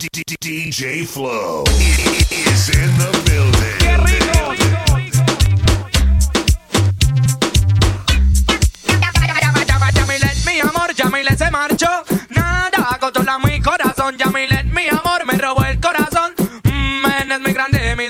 DJ Flow is in the building. ¡Qué rico! Mi amor, Yamile se marchó. Nada controla mi corazón. Yamile, mi amor, me robó el corazón. Mm, es mi grande, mi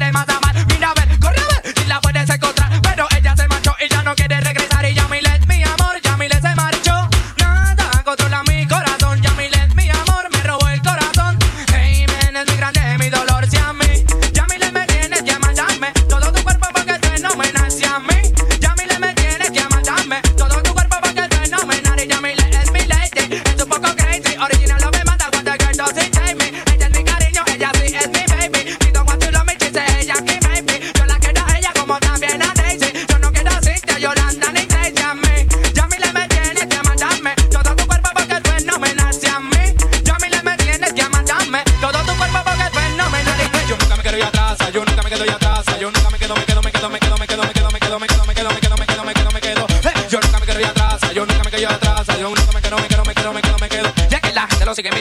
demasiado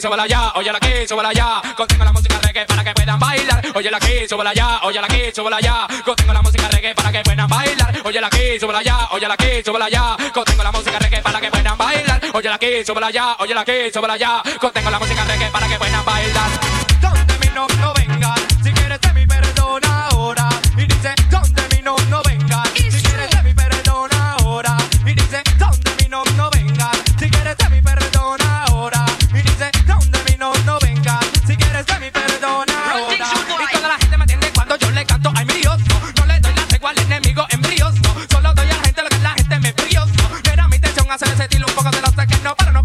Oye la aquí, súbela ya, oye la aquí, súbela ya. Contengo la música reggae para que puedan bailar. Oye la aquí, súbela ya, oye la aquí, súbela ya. Contengo la música reggae para que puedan bailar. Oye la aquí, súbela ya, oye la aquí, súbela ya. Contengo la música reggae para que puedan bailar. Oye la aquí, súbela ya, oye la aquí, súbela ya. Contengo la música reggae para que puedan bailar. No paro, no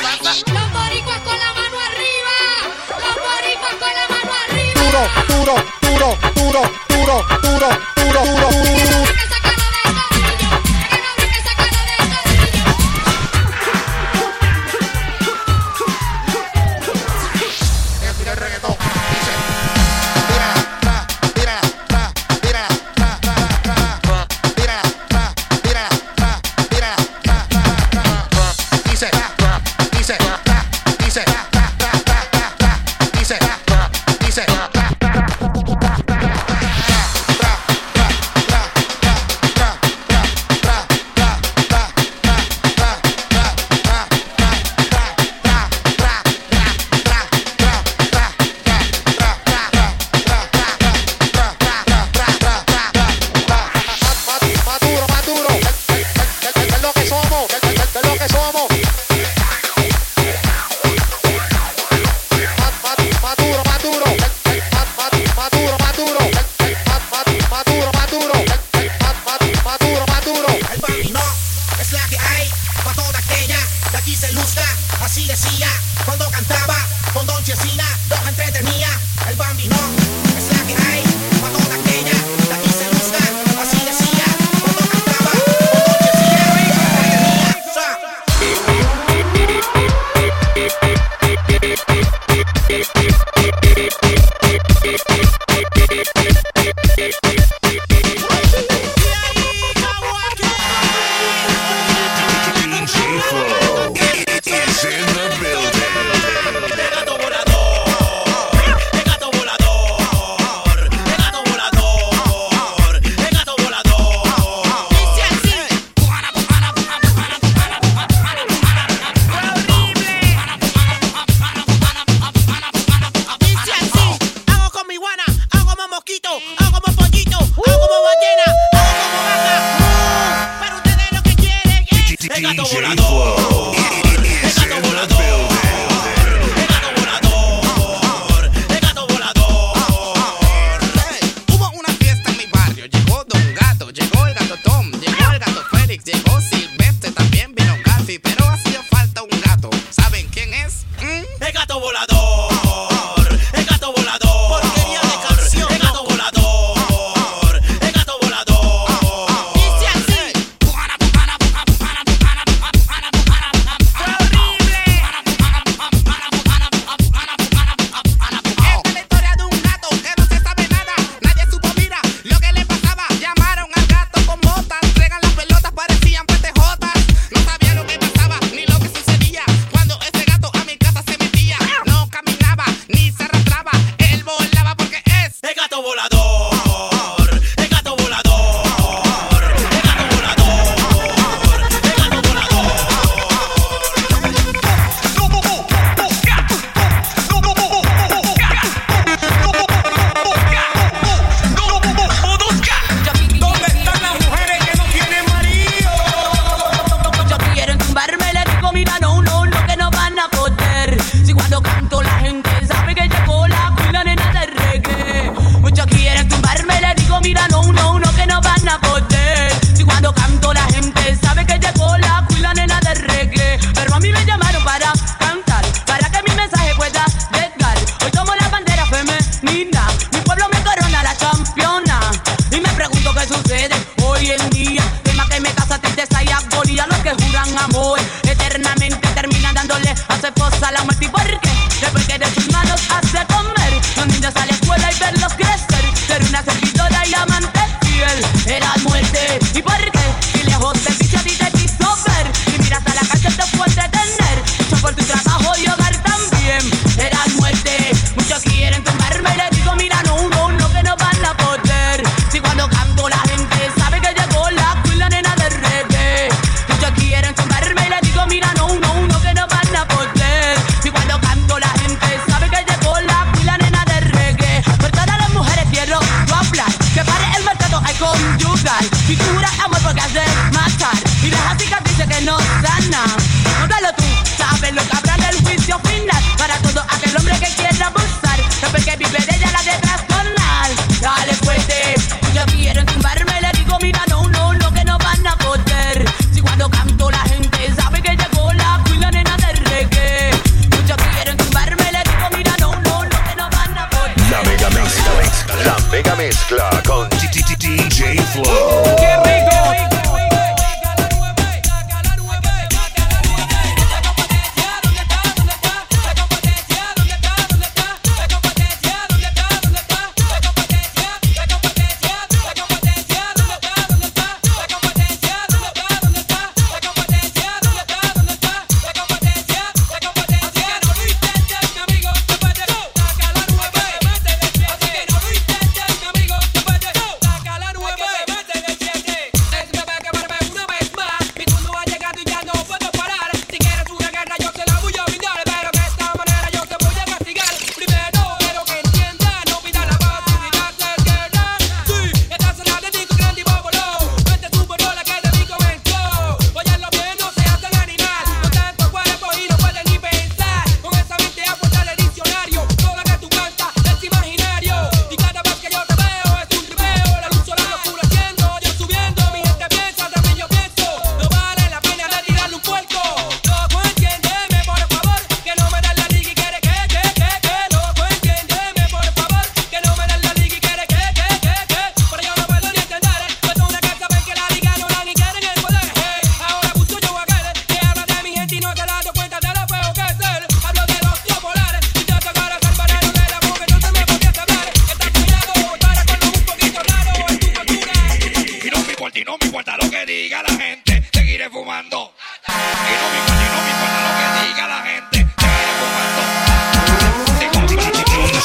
Los boricuas con la mano arriba. Los boricuas con la mano arriba. Duro, duro, duro, duro, duro, duro, duro, duro.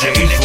seguir.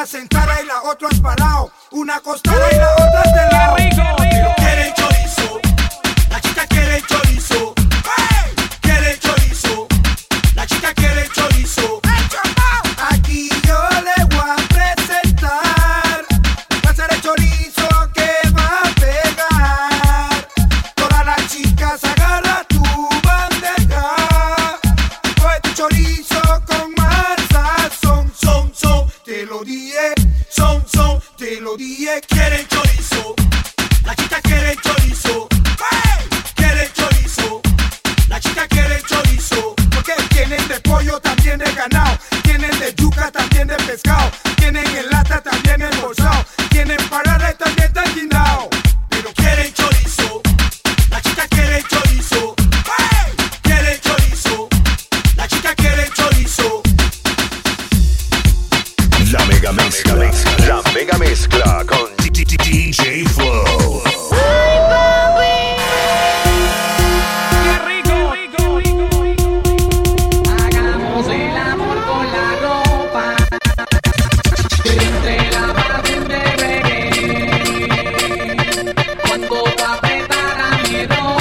Una sentada y la otra has parado. Una acostada y la otra pepa para